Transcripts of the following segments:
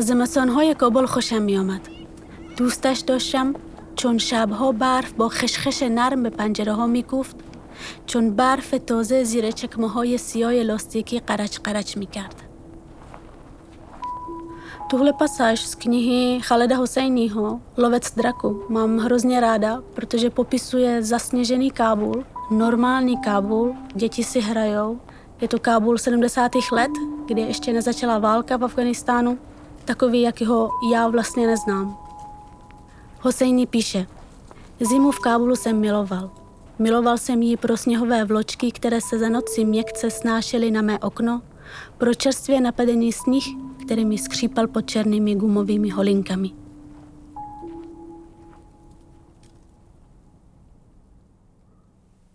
از زمستانهای کابل خوشم میآمد. دوستش داشتم چون شبها برف با خشخش نرم به پنجره ها می گفت چون برف تازه زیر چکمه های سیاه لاستیکی قرچ قرچ می کرد. Tuhle pasáž z knihy Chaleda Hosejního Lovec draku mám hrozně ráda, protože popisuje zasněžený Kábul, normální Kábul, děti si hrajou. Je to Kábul 70. let, kdy ještě nezačala válka v Afganistánu, takový, jaký ho já vlastně neznám. Hosejní píše, zimu v Kábulu jsem miloval. Miloval jsem ji pro sněhové vločky, které se za noci měkce snášely na mé okno, pro čerstvě napadený sníh, který mi skřípal pod černými gumovými holinkami.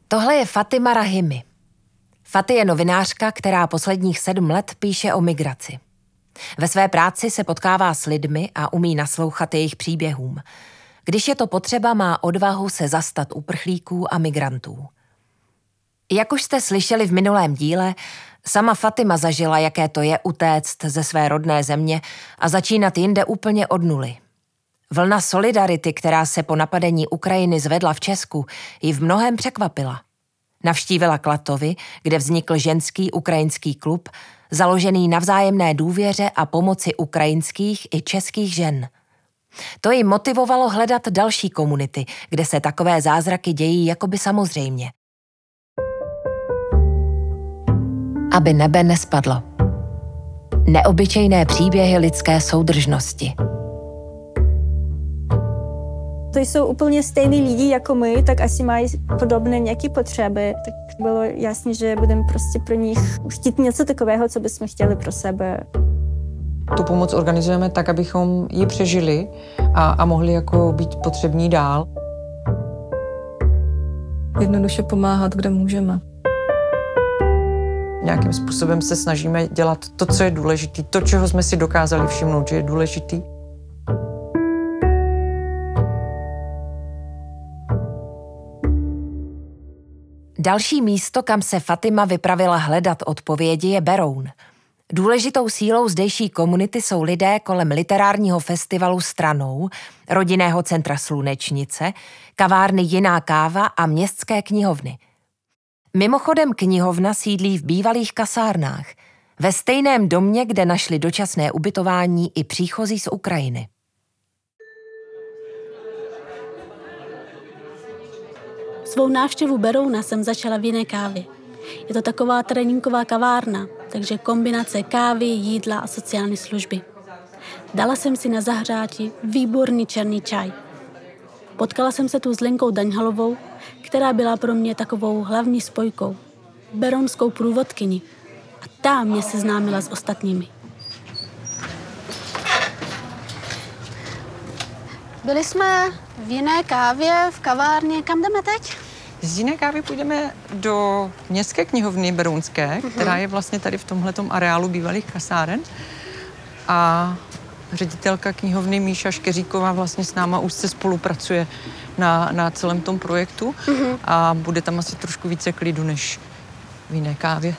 Tohle je Fatima Rahimi. Faty je novinářka, která posledních sedm let píše o migraci. Ve své práci se potkává s lidmi a umí naslouchat jejich příběhům. Když je to potřeba, má odvahu se zastat uprchlíků a migrantů. Jak už jste slyšeli v minulém díle, sama Fatima zažila, jaké to je utéct ze své rodné země a začínat jinde úplně od nuly. Vlna solidarity, která se po napadení Ukrajiny zvedla v Česku, ji v mnohem překvapila. Navštívila Klatovy, kde vznikl ženský ukrajinský klub, založený na vzájemné důvěře a pomoci ukrajinských i českých žen. To ji motivovalo hledat další komunity, kde se takové zázraky dějí jakoby samozřejmě. Aby nebe nespadlo. Neobyčejné příběhy lidské soudržnosti – to jsou úplně stejní lidi jako my, tak asi mají podobné nějaké potřeby. Tak bylo jasné, že budeme prostě pro nich chtít něco takového, co bychom chtěli pro sebe. Tu pomoc organizujeme tak, abychom ji přežili a, a mohli jako být potřební dál. Jednoduše pomáhat, kde můžeme. Nějakým způsobem se snažíme dělat to, co je důležité, to, čeho jsme si dokázali všimnout, že je důležitý. Další místo, kam se Fatima vypravila hledat odpovědi, je Beroun. Důležitou sílou zdejší komunity jsou lidé kolem literárního festivalu Stranou, rodinného centra Slunečnice, kavárny Jiná káva a městské knihovny. Mimochodem knihovna sídlí v bývalých kasárnách, ve stejném domě, kde našli dočasné ubytování i příchozí z Ukrajiny. Svou návštěvu Berouna jsem začala v jiné kávě. Je to taková tréninková kavárna, takže kombinace kávy, jídla a sociální služby. Dala jsem si na zahřátí výborný černý čaj. Potkala jsem se tu s Lenkou Daňhalovou, která byla pro mě takovou hlavní spojkou, beronskou průvodkyni. A ta mě seznámila s ostatními. Byli jsme v jiné kávě, v kavárně. Kam jdeme teď? Z jiné kávy půjdeme do městské knihovny Berounské, uh-huh. která je vlastně tady v tomhletom areálu bývalých kasáren. A ředitelka knihovny Míša Škeříková vlastně s náma už se spolupracuje na, na celém tom projektu uh-huh. a bude tam asi trošku více klidu než v jiné kávě.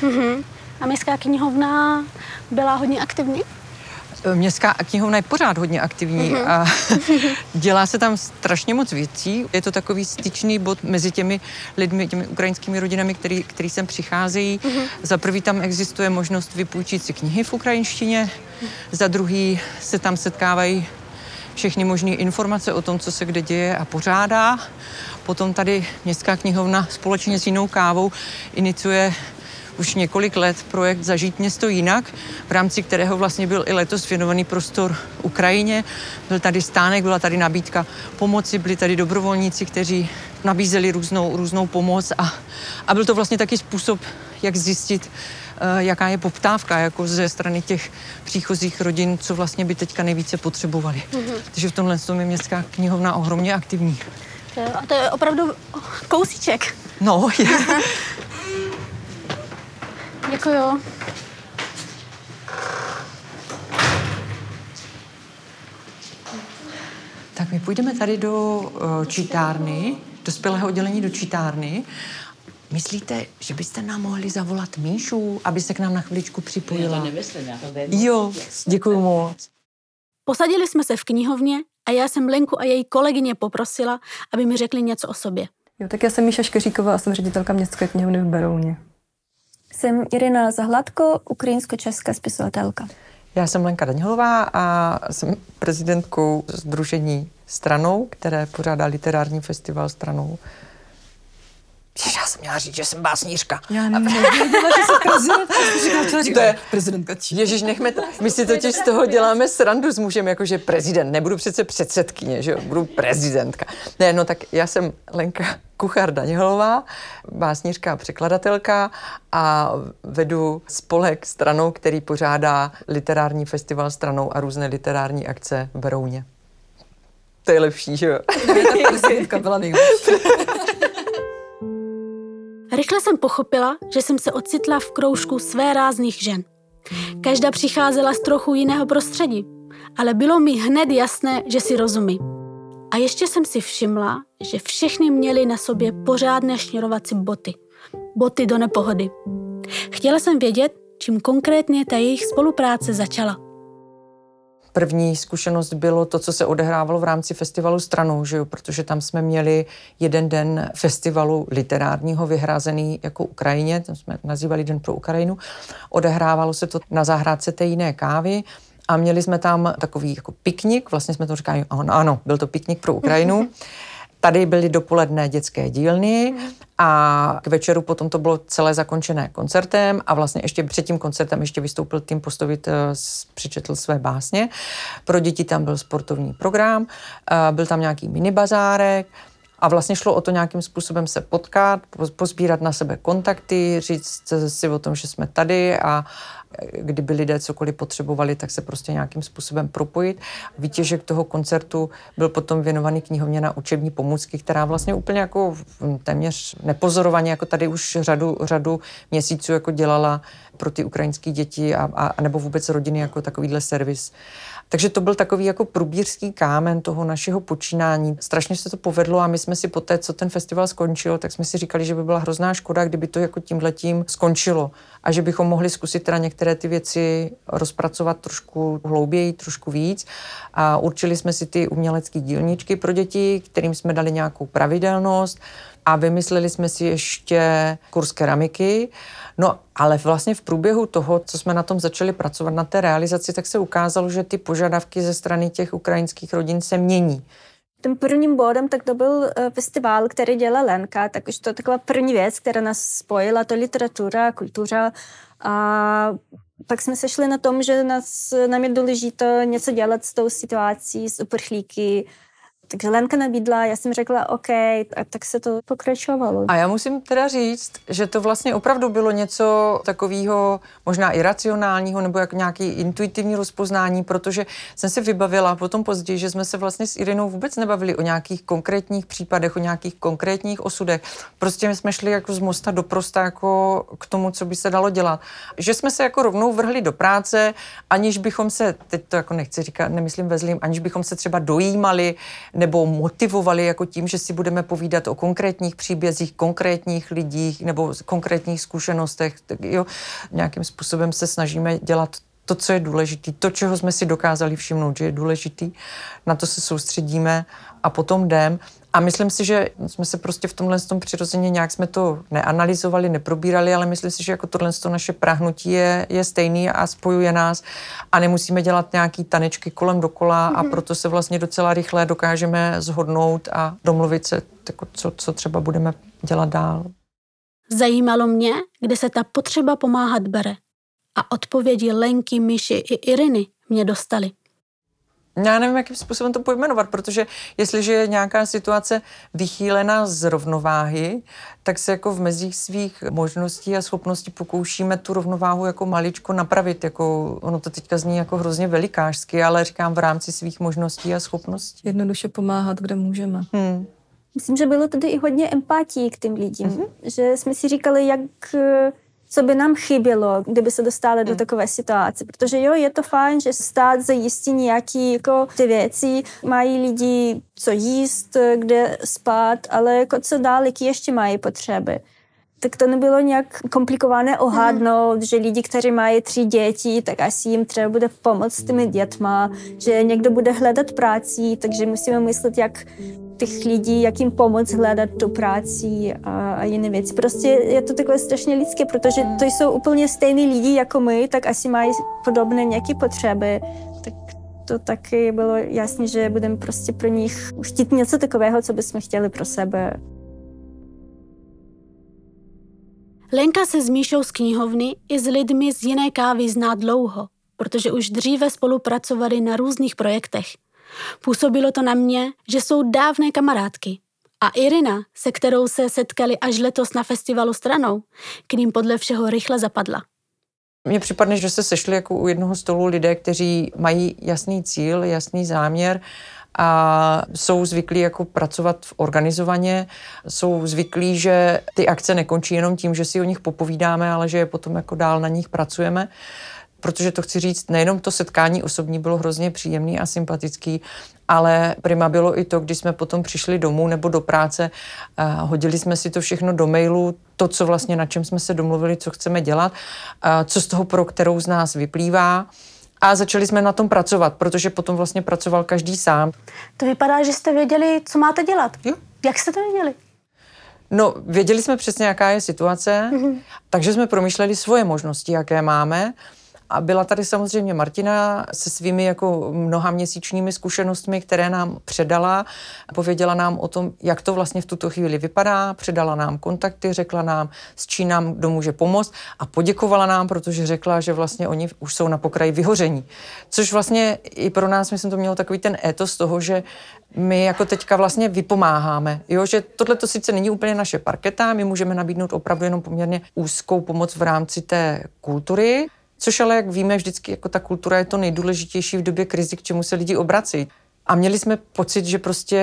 Uh-huh. A městská knihovna byla hodně aktivní? Městská knihovna je pořád hodně aktivní uh-huh. a dělá se tam strašně moc věcí. Je to takový styčný bod mezi těmi lidmi, těmi ukrajinskými rodinami, který, který sem přicházejí. Uh-huh. Za prvý tam existuje možnost vypůjčit si knihy v ukrajinštině, uh-huh. za druhý se tam setkávají všechny možné informace o tom, co se kde děje a pořádá. Potom tady Městská knihovna společně s jinou kávou iniciuje už několik let projekt Zažít město jinak, v rámci kterého vlastně byl i letos věnovaný prostor Ukrajině. Byl tady stánek, byla tady nabídka pomoci, byli tady dobrovolníci, kteří nabízeli různou, různou pomoc a, a byl to vlastně taky způsob, jak zjistit, uh, jaká je poptávka jako ze strany těch příchozích rodin, co vlastně by teďka nejvíce potřebovali. Mm-hmm. Takže v tomhle tom je městská knihovna ohromně aktivní. A to je opravdu kousíček. No, je. Děkuju. Tak my půjdeme tady do uh, čítárny, dospělého oddělení do čítárny. Myslíte, že byste nám mohli zavolat Míšu, aby se k nám na chviličku připojila? Já to nemyslím, já to vím. Jo, děkuji moc. Posadili jsme se v knihovně a já jsem Lenku a její kolegyně poprosila, aby mi řekli něco o sobě. Jo, tak já jsem Míša Škeříková a jsem ředitelka městské knihovny v Berouně. Jsem Irina Zahladko, ukrajinsko-česká spisovatelka. Já jsem Lenka Daňholová a jsem prezidentkou Združení stranou, které pořádá literární festival stranou. Ježiš, já jsem měla říct, že jsem básnířka. Já nevěděla, že jsem prezidentka. To je- prezidentka. Ježíš, nechme to. My si totiž z toho děláme srandu s mužem, jakože prezident. Nebudu přece předsedkyně, že jo, budu prezidentka. Ne, no tak já jsem Lenka Kuchar Daňholová, básnířka a překladatelka a vedu spolek stranou, který pořádá literární festival stranou a různé literární akce v Berouně. To je lepší, že jo? Ta prezidentka byla nejlepší. Rychle jsem pochopila, že jsem se ocitla v kroužku své rázných žen. Každá přicházela z trochu jiného prostředí, ale bylo mi hned jasné, že si rozumí. A ještě jsem si všimla, že všechny měly na sobě pořádné šněrovací boty. Boty do nepohody. Chtěla jsem vědět, čím konkrétně ta jejich spolupráce začala. První zkušenost bylo to, co se odehrávalo v rámci festivalu stranou, že jo? protože tam jsme měli jeden den festivalu literárního vyhrazený jako Ukrajině, ten jsme nazývali Den pro Ukrajinu. Odehrávalo se to na zahrádce té jiné kávy a měli jsme tam takový jako piknik, vlastně jsme to říkali, ano, ano byl to piknik pro Ukrajinu. Tady byly dopoledne dětské dílny a k večeru potom to bylo celé zakončené koncertem a vlastně ještě před tím koncertem ještě vystoupil tým Postovit, eh, přečetl své básně. Pro děti tam byl sportovní program, eh, byl tam nějaký minibazárek a vlastně šlo o to nějakým způsobem se potkat, poz- pozbírat na sebe kontakty, říct si o tom, že jsme tady a eh, kdyby lidé cokoliv potřebovali, tak se prostě nějakým způsobem propojit. Výtěžek toho koncertu byl potom věnovaný knihovně na učební pomůcky, která vlastně úplně jako téměř nepozorovaně, jako tady už řadu, řadu měsíců jako dělala pro ty ukrajinské děti a, a, a nebo vůbec rodiny jako takovýhle servis. Takže to byl takový jako průbířský kámen toho našeho počínání. Strašně se to povedlo a my jsme si poté, co ten festival skončil, tak jsme si říkali, že by byla hrozná škoda, kdyby to jako tímhletím skončilo a že bychom mohli zkusit teda některé ty věci rozpracovat trošku hlouběji, trošku víc. A určili jsme si ty umělecké dílničky pro děti, kterým jsme dali nějakou pravidelnost a vymysleli jsme si ještě kurz keramiky. No, ale vlastně v průběhu toho, co jsme na tom začali pracovat, na té realizaci, tak se ukázalo, že ty požadavky ze strany těch ukrajinských rodin se mění. Tím prvním bodem tak to byl eh, festival, který dělá Lenka, tak už to taková první věc, která nás spojila, to literatura, kultura. A pak jsme se šli na tom, že nás, nám je důležité něco dělat s tou situací, s uprchlíky. Takže Lenka nabídla, já jsem řekla OK, a tak se to pokračovalo. A já musím teda říct, že to vlastně opravdu bylo něco takového možná iracionálního nebo jako nějaký intuitivní rozpoznání, protože jsem si vybavila potom později, že jsme se vlastně s Irinou vůbec nebavili o nějakých konkrétních případech, o nějakých konkrétních osudech. Prostě jsme šli jako z mosta do prosta jako k tomu, co by se dalo dělat. Že jsme se jako rovnou vrhli do práce, aniž bychom se, teď to jako nechci říkat, nemyslím ve zlým, aniž bychom se třeba dojímali nebo motivovali jako tím, že si budeme povídat o konkrétních příbězích, konkrétních lidích nebo konkrétních zkušenostech. Tak jo, nějakým způsobem se snažíme dělat to, co je důležité, to, čeho jsme si dokázali všimnout, že je důležitý, na to se soustředíme a potom jdem. A myslím si, že jsme se prostě v tomhle tom přirozeně nějak jsme to neanalyzovali, neprobírali, ale myslím si, že jako tohle to naše prahnutí je, je stejný a spojuje nás a nemusíme dělat nějaký tanečky kolem dokola a proto se vlastně docela rychle dokážeme zhodnout a domluvit se, jako co, co třeba budeme dělat dál. Zajímalo mě, kde se ta potřeba pomáhat bere. A odpovědi Lenky, Myši i Iriny mě dostaly. Já nevím, jakým způsobem to pojmenovat, protože jestliže je nějaká situace vychýlená z rovnováhy, tak se jako v mezích svých možností a schopností pokoušíme tu rovnováhu jako maličko napravit. Jako, ono to teďka zní jako hrozně velikářsky, ale říkám v rámci svých možností a schopností. Jednoduše pomáhat, kde můžeme. Hmm. Myslím, že bylo tady i hodně empatí k těm lidem. Mm-hmm. Že jsme si říkali, jak, eh, co by nám chybělo, kdyby se dostali mm. do takové situace. Protože jo, je to fajn, že stát zajistí nějaký jako ty věci, mají lidi co jíst, kde spát, ale jako co dál, jaký ještě mají potřeby. Tak to nebylo nějak komplikované ohádnout, mm. že lidi, kteří mají tři děti, tak asi jim třeba bude pomoct s těmi dětma, že někdo bude hledat práci, takže musíme myslet, jak těch lidí, jak jim pomoct hledat tu práci a, a jiné věci. Prostě je to takové strašně lidské, protože to jsou úplně stejní lidi jako my, tak asi mají podobné nějaké potřeby. Tak to taky bylo jasné, že budeme prostě pro nich chtít něco takového, co bychom chtěli pro sebe. Lenka se s Míšou z knihovny i s lidmi z jiné kávy zná dlouho, protože už dříve spolupracovali na různých projektech. Působilo to na mě, že jsou dávné kamarádky. A Irina, se kterou se setkali až letos na festivalu stranou, k ním podle všeho rychle zapadla. Mně připadne, že se sešli jako u jednoho stolu lidé, kteří mají jasný cíl, jasný záměr a jsou zvyklí jako pracovat v organizovaně, jsou zvyklí, že ty akce nekončí jenom tím, že si o nich popovídáme, ale že je potom jako dál na nich pracujeme protože to chci říct, nejenom to setkání osobní bylo hrozně příjemný a sympatický, ale prima bylo i to, když jsme potom přišli domů nebo do práce, hodili jsme si to všechno do mailu, to, co vlastně na čem jsme se domluvili, co chceme dělat, co z toho pro kterou z nás vyplývá. A začali jsme na tom pracovat, protože potom vlastně pracoval každý sám. To vypadá, že jste věděli, co máte dělat. Jo. Jak jste to věděli? No, věděli jsme přesně, jaká je situace, mm-hmm. takže jsme promýšleli svoje možnosti, jaké máme. A byla tady samozřejmě Martina se svými jako mnoha měsíčními zkušenostmi, které nám předala. Pověděla nám o tom, jak to vlastně v tuto chvíli vypadá, předala nám kontakty, řekla nám, s čím nám kdo může pomoct a poděkovala nám, protože řekla, že vlastně oni už jsou na pokraji vyhoření. Což vlastně i pro nás, myslím, to mělo takový ten étos toho, že my jako teďka vlastně vypomáháme. Jo, že tohle to sice není úplně naše parketa, my můžeme nabídnout opravdu jenom poměrně úzkou pomoc v rámci té kultury, Což ale, jak víme, vždycky jako ta kultura je to nejdůležitější v době krizi, k čemu se lidi obrací. A měli jsme pocit, že prostě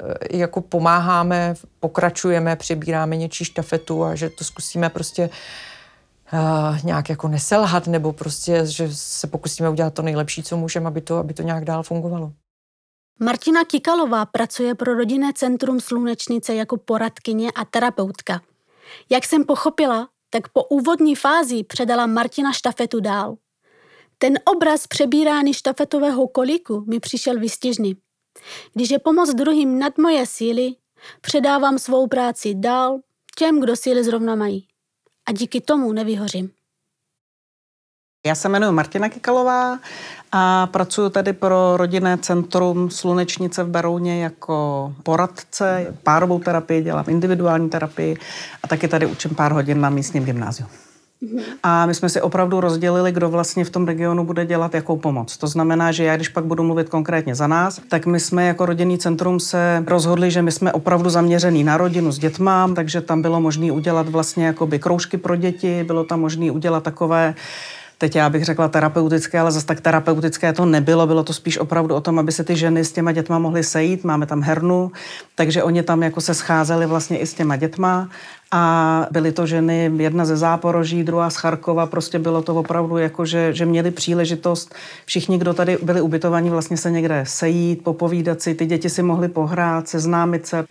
eh, jako pomáháme, pokračujeme, přebíráme něčí štafetu a že to zkusíme prostě uh, nějak jako neselhat, nebo prostě, že se pokusíme udělat to nejlepší, co můžeme, aby to, aby to nějak dál fungovalo. Martina Kikalová pracuje pro rodinné centrum Slunečnice jako poradkyně a terapeutka. Jak jsem pochopila, tak po úvodní fázi předala Martina štafetu dál. Ten obraz přebírání štafetového kolíku mi přišel vystěžný. Když je pomoc druhým nad moje síly, předávám svou práci dál těm, kdo síly zrovna mají. A díky tomu nevyhořím. Já se jmenuji Martina Kikalová a pracuji tady pro rodinné centrum Slunečnice v Berouně jako poradce, párovou terapii, dělám individuální terapii a taky tady učím pár hodin na místním gymnáziu. A my jsme si opravdu rozdělili, kdo vlastně v tom regionu bude dělat jakou pomoc. To znamená, že já, když pak budu mluvit konkrétně za nás, tak my jsme jako rodinný centrum se rozhodli, že my jsme opravdu zaměřený na rodinu s dětma, takže tam bylo možné udělat vlastně jakoby kroužky pro děti, bylo tam možné udělat takové teď já bych řekla terapeutické, ale zase tak terapeutické to nebylo. Bylo to spíš opravdu o tom, aby se ty ženy s těma dětma mohly sejít. Máme tam hernu, takže oni tam jako se scházeli vlastně i s těma dětma a byly to ženy, jedna ze Záporoží, druhá z Charkova, prostě bylo to opravdu jako, že, že měli příležitost, všichni, kdo tady byli ubytovaní, vlastně se někde sejít, popovídat si, ty děti si mohly pohrát, seznámit se.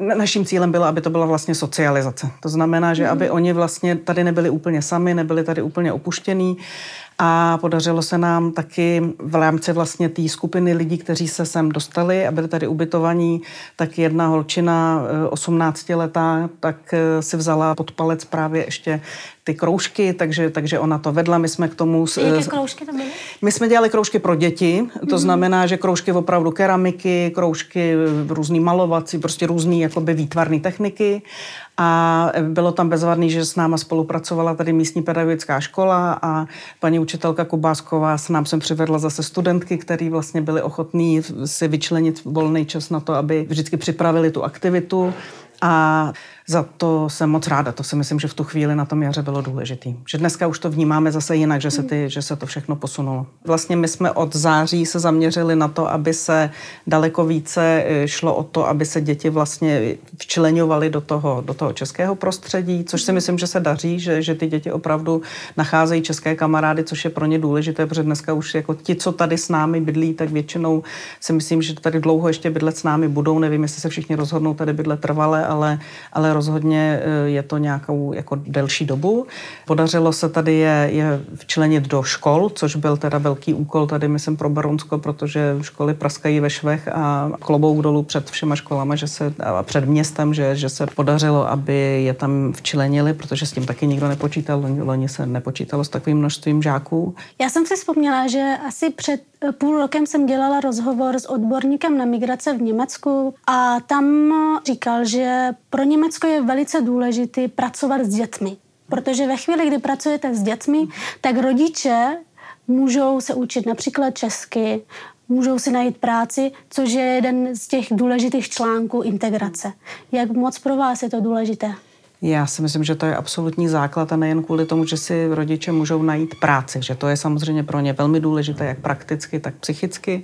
Naším cílem bylo, aby to byla vlastně socializace. To znamená, že aby oni vlastně tady nebyli úplně sami, nebyli tady úplně opuštění, a podařilo se nám taky v rámci vlastně té skupiny lidí, kteří se sem dostali a byli tady ubytovaní, tak jedna holčina 18 eh, letá, tak eh, si vzala pod palec právě ještě ty kroužky, takže, takže ona to vedla. My jsme k tomu... Jaké kroužky to byly? My jsme dělali kroužky pro děti, to mm-hmm. znamená, že kroužky opravdu keramiky, kroužky různý malovací, prostě různý jakoby výtvarné techniky a bylo tam bezvadný, že s náma spolupracovala tady místní pedagogická škola a paní učitelka Kubásková s nám sem přivedla zase studentky, které vlastně byly ochotní si vyčlenit volný čas na to, aby vždycky připravili tu aktivitu a za to jsem moc ráda. To si myslím, že v tu chvíli na tom jaře bylo důležitý. Že dneska už to vnímáme zase jinak, že se, ty, že se to všechno posunulo. Vlastně my jsme od září se zaměřili na to, aby se daleko více eh, šlo o to, aby se děti vlastně včlenovaly do toho, do toho českého prostředí, což si myslím, že se daří, že, že ty děti opravdu nacházejí české kamarády, což je pro ně důležité, protože dneska už jako ti, co tady s námi bydlí, tak většinou si myslím, že tady dlouho ještě bydlet s námi budou. Nevím, jestli se všichni rozhodnou tady bydlet trvale, ale, ale rozhodně eh, je to nějakou jako delší dobu. Podařilo se tady je, je včlenit do škol, což byl teda velký úkol tady, myslím, pro Barunsko, protože školy praskají ve švech a klobouk dolů před všema školama, že se, a před městem, že, že se podařilo, aby je tam včlenili, protože s tím taky nikdo nepočítal. Loni, loni se nepočítalo s takovým množstvím žáků. Já jsem si vzpomněla, že asi před eh, půl rokem jsem dělala rozhovor s odborníkem na migrace v Německu a tam říkal, že pro Německo je velice důležité pracovat s dětmi. Protože ve chvíli, kdy pracujete s dětmi, tak rodiče můžou se učit například česky, můžou si najít práci, což je jeden z těch důležitých článků integrace. Jak moc pro vás je to důležité? Já si myslím, že to je absolutní základ a nejen kvůli tomu, že si rodiče můžou najít práci, že to je samozřejmě pro ně velmi důležité, jak prakticky, tak psychicky,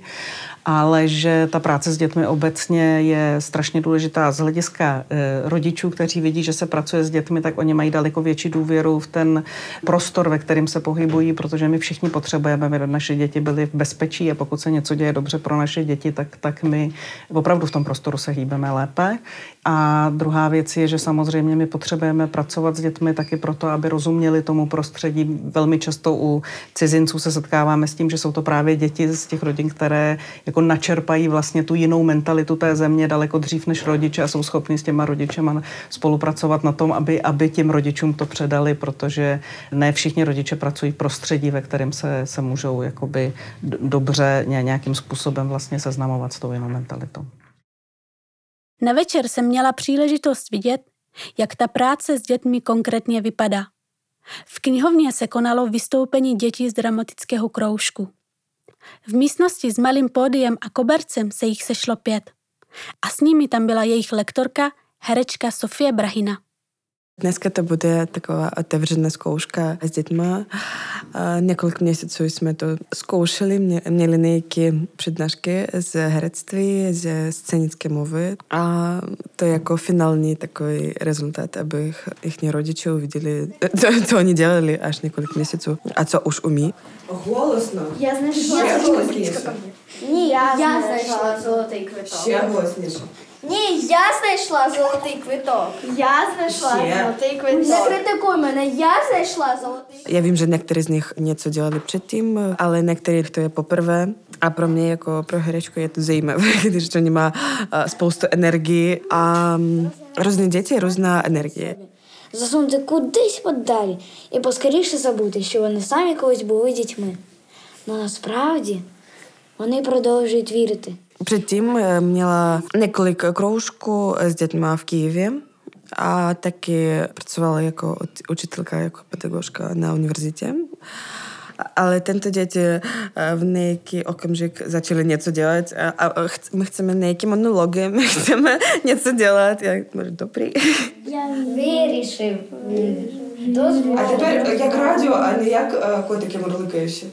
ale že ta práce s dětmi obecně je strašně důležitá z hlediska e, rodičů, kteří vidí, že se pracuje s dětmi, tak oni mají daleko větší důvěru v ten prostor, ve kterým se pohybují, protože my všichni potřebujeme, aby naše děti byly v bezpečí a pokud se něco děje dobře pro naše děti, tak, tak my opravdu v tom prostoru se hýbeme lépe. A druhá věc je, že samozřejmě my potřebujeme pracovat s dětmi taky proto, aby rozuměli tomu prostředí. Velmi často u cizinců se setkáváme s tím, že jsou to právě děti z těch rodin, které jako načerpají vlastně tu jinou mentalitu té země daleko dřív než rodiče a jsou schopni s těma rodičema spolupracovat na tom, aby, aby těm rodičům to předali, protože ne všichni rodiče pracují v prostředí, ve kterém se, se můžou jakoby dobře nějakým způsobem vlastně seznamovat s tou jinou mentalitou. Na večer jsem měla příležitost vidět, jak ta práce s dětmi konkrétně vypadá. V knihovně se konalo vystoupení dětí z dramatického kroužku. V místnosti s malým pódiem a kobercem se jich sešlo pět. A s nimi tam byla jejich lektorka, herečka Sofie Brahina. Днеска это буде така отевжена зкоушка з дітьми. Некілька місяців ми то скоушили, měli nejakі přednášky z herectví, ze scénické mluvy. A to jako finální takový rezultat, aby jejich rodiče uviděli, to, co oni dělali až několik měsíců a co už umí. Голосно. Я знайшла Ще золотий голосніше. квиток. Ні, я, Я знайшла золотий квиток. Ще голосніше. Ні, я знайшла золотий квиток. Я знайшла Ще. золотий квиток. Не критикуй мене, я знайшла золотий Já vím, že někteří z nich něco dělali předtím, ale některých to je poprvé. A pro mě jako pro herečku je to zajímavé, když to nemá spoustu energii a různé děti, různá energie. засунути кудись подалі і поскоріше забути, що вони самі колись були дітьми. Ну насправді вони продовжують вірити. Předtím eh, měla několik kroužků s dětmi v Kyjevě a taky pracovala jako učitelka, jako pedagožka na univerzitě. Ale tento děti eh, v nějaký okamžik začaly něco dělat a, my chceme nějaký monology, my chceme něco dělat. Já говорю, dobrý. Я вирішив. А тепер як радіо, а не як е, котики мурликаючі.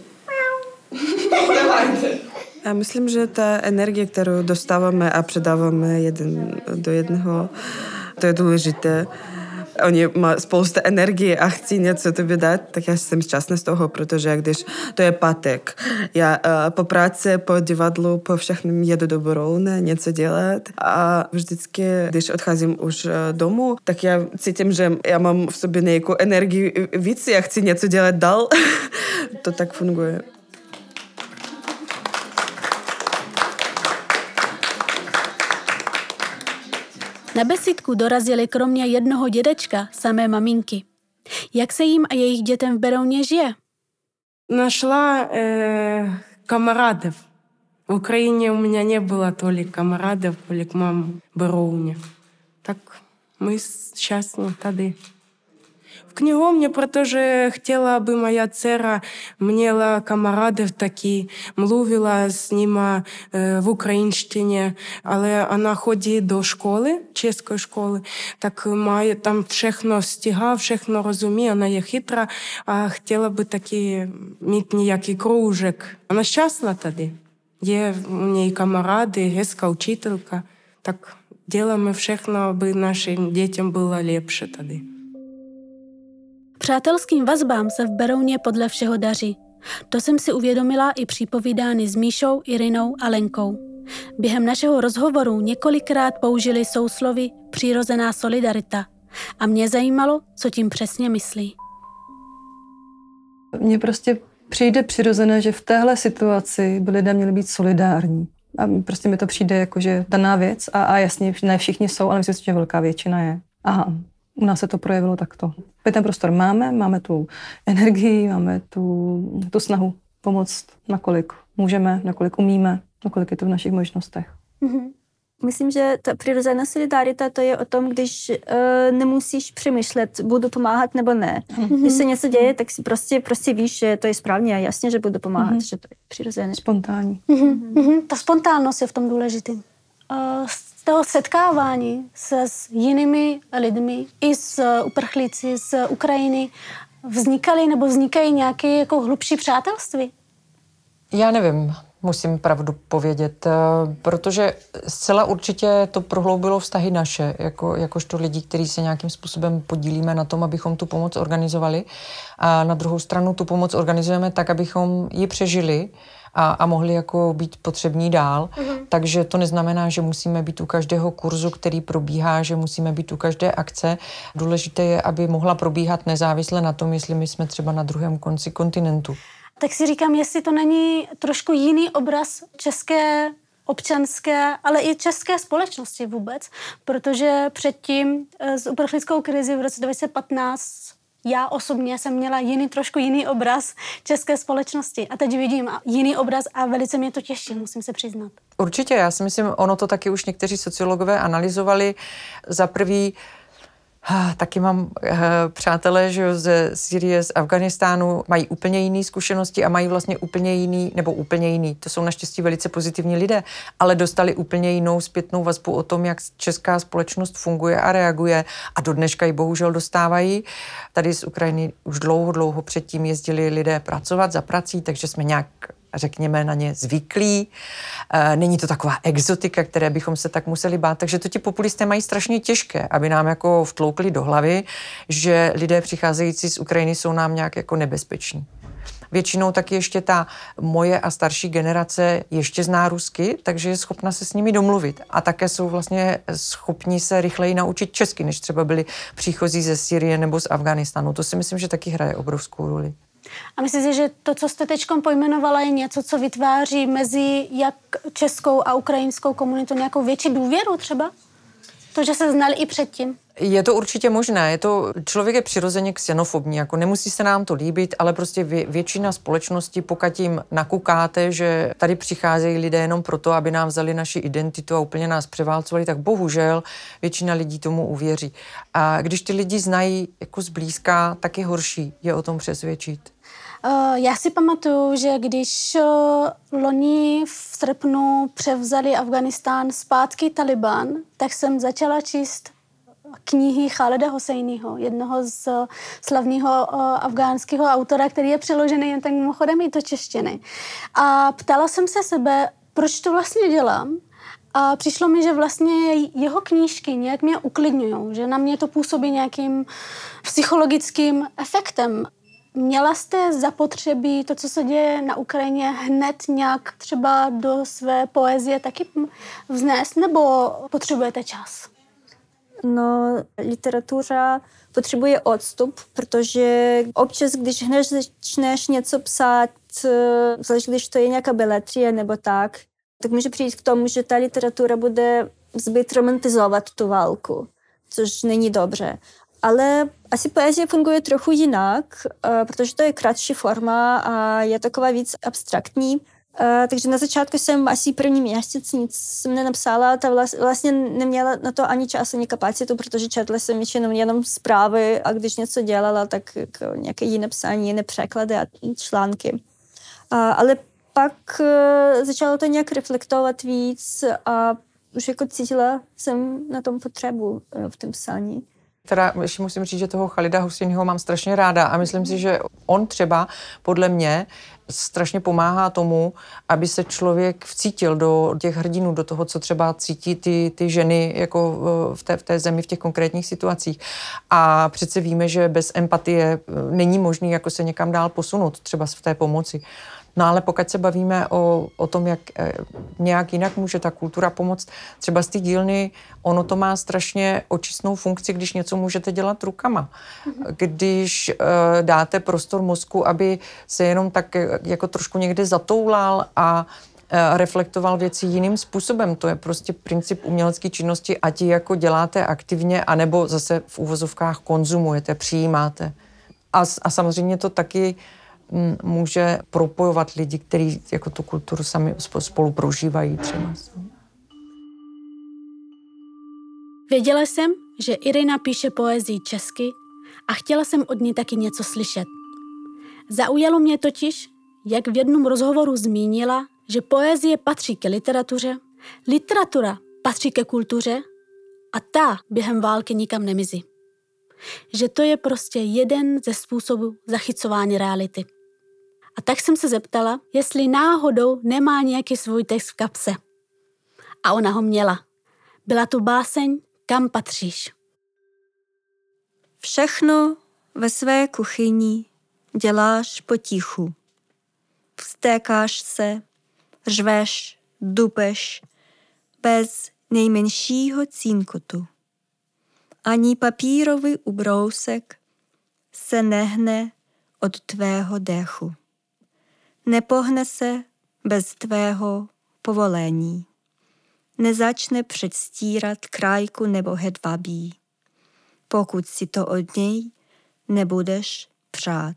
Давайте. Já myslím, že ta energie, kterou dostáváme a předáváme jeden do jednoho, to je důležité. Oni mají spoustu energie a chci něco tobě dát, tak já jsem šťastná z toho, protože když to je pátek, já uh, po práci, po divadlu, po všechnom jedu do Borovny něco dělat a vždycky, když odcházím už uh, domů, tak já cítím, že já mám v sobě nějakou energii víc, já chci něco dělat dál. to tak funguje. Na besídku dorazili kromě jednoho dědečka samé maminky. Jak se jim a jejich dětem v Berouně žije? Нашла э, комарадов. В Украине у меня не было толик комарадов, толик мам Беровня. Так ми щасні тоді. В книгомні про те, що хотіла, аби моя цера мала комарадів такі, млuvila з ними е, в українщині, але вона ходить до школи, чеської школи, так має там všechno стіга, všechno розуміє, вона є хитра, а хотіла би такі мати ніякий кружок. Вона щасна тоді. Є у неї камаради, геска учителька. Так робимо všechno, аби нашим дітям було ліпше тоді. Přátelským vazbám se v Berouně podle všeho daří. To jsem si uvědomila i při povídání s Míšou, Irinou a Lenkou. Během našeho rozhovoru několikrát použili souslovy přirozená solidarita a mě zajímalo, co tím přesně myslí. Mně prostě přijde přirozené, že v téhle situaci by lidé měli být solidární. A prostě mi to přijde jako, že daná věc a, a jasně, ne všichni jsou, ale myslím si, že velká většina je. Aha, u nás se to projevilo takto. My ten prostor máme, máme tu energii, máme tu, tu snahu pomoct, nakolik můžeme, nakolik umíme, nakolik je to v našich možnostech. Mm-hmm. Myslím, že ta přirozená solidarita to je o tom, když uh, nemusíš přemýšlet, budu pomáhat nebo ne. Mm-hmm. Když se něco děje, tak si prostě, prostě víš, že to je správně a jasně, že budu pomáhat, mm-hmm. že to je přirozené. Spontánní. Mm-hmm. Mm-hmm. Ta spontánnost je v tom důležitý. Uh, z toho setkávání se s jinými lidmi, i s uprchlíci z Ukrajiny, vznikaly nebo vznikají nějaké jako hlubší přátelství? Já nevím musím pravdu povědět, eh, protože zcela určitě to prohloubilo vztahy naše, jako, jakožto lidí, kteří se nějakým způsobem podílíme na tom, abychom tu pomoc organizovali. A na druhou stranu tu pomoc organizujeme tak, abychom ji přežili a, a mohli jako být potřební dál. Mm-hmm. Takže to neznamená, že musíme být u každého kurzu, který probíhá, že musíme být u každé akce. Důležité je, aby mohla probíhat nezávisle na tom, jestli my jsme třeba na druhém konci kontinentu tak si říkám, jestli to není trošku jiný obraz české občanské, ale i české společnosti vůbec, protože předtím s eh, uprchlickou krizi v roce 2015 já osobně jsem měla jiný, trošku jiný obraz české společnosti a teď vidím jiný obraz a velice mě to těší, musím se přiznat. Určitě, já si myslím, ono to taky už někteří sociologové analyzovali. Za prvý, Taky mám eh, přátelé, že ze Syrie, z Afganistánu mají úplně jiné zkušenosti a mají vlastně úplně jiný, nebo úplně jiný, to jsou naštěstí velice pozitivní lidé, ale dostali úplně jinou zpětnou vazbu o tom, jak česká společnost funguje a reaguje a do dneška ji bohužel dostávají. Tady z Ukrajiny už dlouho, dlouho předtím jezdili lidé pracovat za prací, takže jsme nějak řekněme, na ně zvyklí. E, není to taková exotika, které bychom se tak museli bát. Takže to ti populisté mají strašně těžké, aby nám jako vtloukli do hlavy, že lidé přicházející z Ukrajiny jsou nám nějak jako nebezpeční. Většinou taky ještě ta moje a starší generace ještě zná rusky, takže je schopna se s nimi domluvit. A také jsou vlastně schopni se rychleji naučit česky, než třeba byli příchozí ze Syrie nebo z Afganistánu. To si myslím, že taky hraje obrovskou roli. A myslím si, že to, co jste teď pojmenovala, je něco, co vytváří mezi jak českou a ukrajinskou komunitou nějakou větší důvěru třeba? To, že se znali i předtím? Je to určitě možné. Je to, člověk je přirozeně xenofobní, jako nemusí se nám to líbit, ale prostě vě, většina společnosti, pokud jim nakukáte, že tady přicházejí lidé jenom proto, aby nám vzali naši identitu a úplně nás převálcovali, tak bohužel většina lidí tomu uvěří. A když ty lidi znají jako zblízka, tak je horší je o tom přesvědčit. Eh, já si pamatuju, že když eh, loni v srpnu převzali Afganistán zpátky Taliban, tak jsem začala číst knihy Khaleda Hosejního, jednoho z slavného uh, afgánského autora, který je přeložený jen tak mimochodem i do češtiny. A ptala jsem se sebe, proč to vlastně dělám, a přišlo mi, že vlastně jeho knížky nějak mě uklidňují, že na mě to působí nějakým psychologickým efektem. Měla jste zapotřebí to, co se děje na Ukrajině, hned nějak třeba do své poezie taky vznést, nebo potřebujete čas? No, literatura potřebuje odstup, protože občas, když hned začneš něco psát, eh, zvlášť když to je nějaká beletrie nebo tak, tak může přijít k tomu, že ta literatura bude zbyt romantizovat tu válku, což není dobře. Ale asi poezie funguje trochu jinak, eh, protože to je kratší forma a je taková víc abstraktní. Uh, takže na začátku jsem asi první měsíc nic jsem nenapsala, ta vlastně neměla na to ani čas, ani kapacitu, protože četla jsem většinou jenom zprávy a když něco dělala, tak jako nějaké jiné psání, jiné překlady a články. Ale pak uh, začalo to nějak reflektovat víc a už jako cítila jsem na tom potřebu v tom psání teda ještě musím říct, že toho Chalida Husiniho mám strašně ráda a myslím si, že on třeba podle mě strašně pomáhá tomu, aby se člověk vcítil do těch hrdinů, do toho, co třeba cítí ty, ty ženy jako v té, v té zemi v těch konkrétních situacích. A přece víme, že bez empatie není možný jako se někam dál posunout, třeba v té pomoci. No ale pokud se bavíme o, o tom, jak eh, nějak jinak může ta kultura pomoct, třeba z té dílny, ono to má strašně očistnou funkci, když něco můžete dělat rukama. Když uh, dáte prostor mozku, aby se jenom tak eh, jako trošku někde zatoulal a reflektoval věci jiným způsobem. To je prostě princip umělecké činnosti, ať ji jako děláte aktivně, anebo zase v úvozovkách konzumujete, přijímáte. A, a samozřejmě to taky může propojovat lidi, kteří jako tu kulturu sami spolu prožívají třeba. Věděla jsem, že Irina píše poezii česky a chtěla jsem od ní taky něco slyšet. Zaujalo mě totiž, jak v jednom rozhovoru zmínila, že poezie patří ke literatuře, literatura patří ke kultuře a ta během války nikam nemizí. Že to je prostě jeden ze způsobů zachycování reality. A tak jsem se zeptala, jestli náhodou nemá nějaký svůj text v kapse. A ona ho měla. Byla to báseň Kam patříš. Všechno ve své kuchyni děláš potichu. Vstékáš se, řveš, dupeš, bez nejmenšího cínkotu. Ani papírový ubrousek se nehne od tvého dechu nepohne se bez tvého povolení. Nezačne předstírat krajku nebo hedvabí, pokud si to od něj nebudeš přát.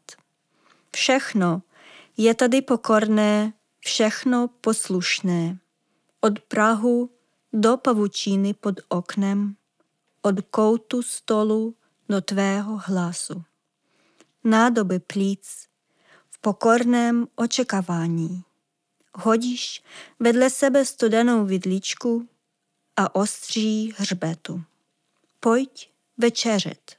Všechno je tady pokorné, všechno poslušné. Od Prahu do pavučiny pod oknem, od koutu stolu do tvého hlasu. Nádoby plíc pokorném očekávání. Hodíš vedle sebe studenou vidličku a ostří hřbetu. Pojď večeřet,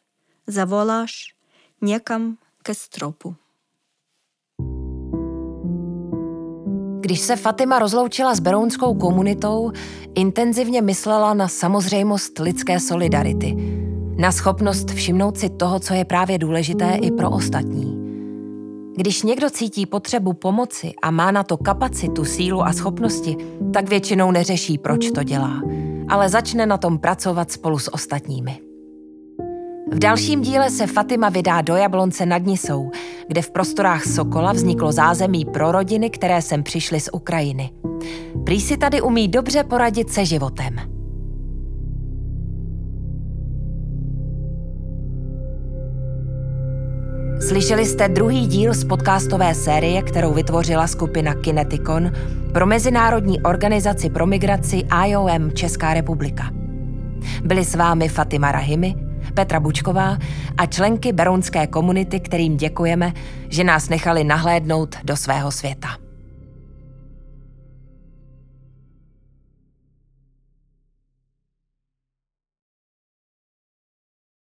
zavoláš někam ke stropu. Když se Fatima rozloučila s berounskou komunitou, intenzivně myslela na samozřejmost lidské solidarity, na schopnost všimnout si toho, co je právě důležité i pro ostatní. Když někdo cítí potřebu pomoci a má na to kapacitu, sílu a schopnosti, tak většinou neřeší, proč to dělá, ale začne na tom pracovat spolu s ostatními. V dalším díle se Fatima vydá do Jablonce nad Nisou, kde v prostorách Sokola vzniklo zázemí pro rodiny, které sem přišly z Ukrajiny. Prý si tady umí dobře poradit se životem. Slyšeli jste druhý díl z podcastové série, kterou vytvořila skupina Kineticon pro Mezinárodní organizaci pro migraci IOM Česká republika. Byli s vámi Fatima Rahimi, Petra Bučková a členky berounské komunity, kterým děkujeme, že nás nechali nahlédnout do svého světa.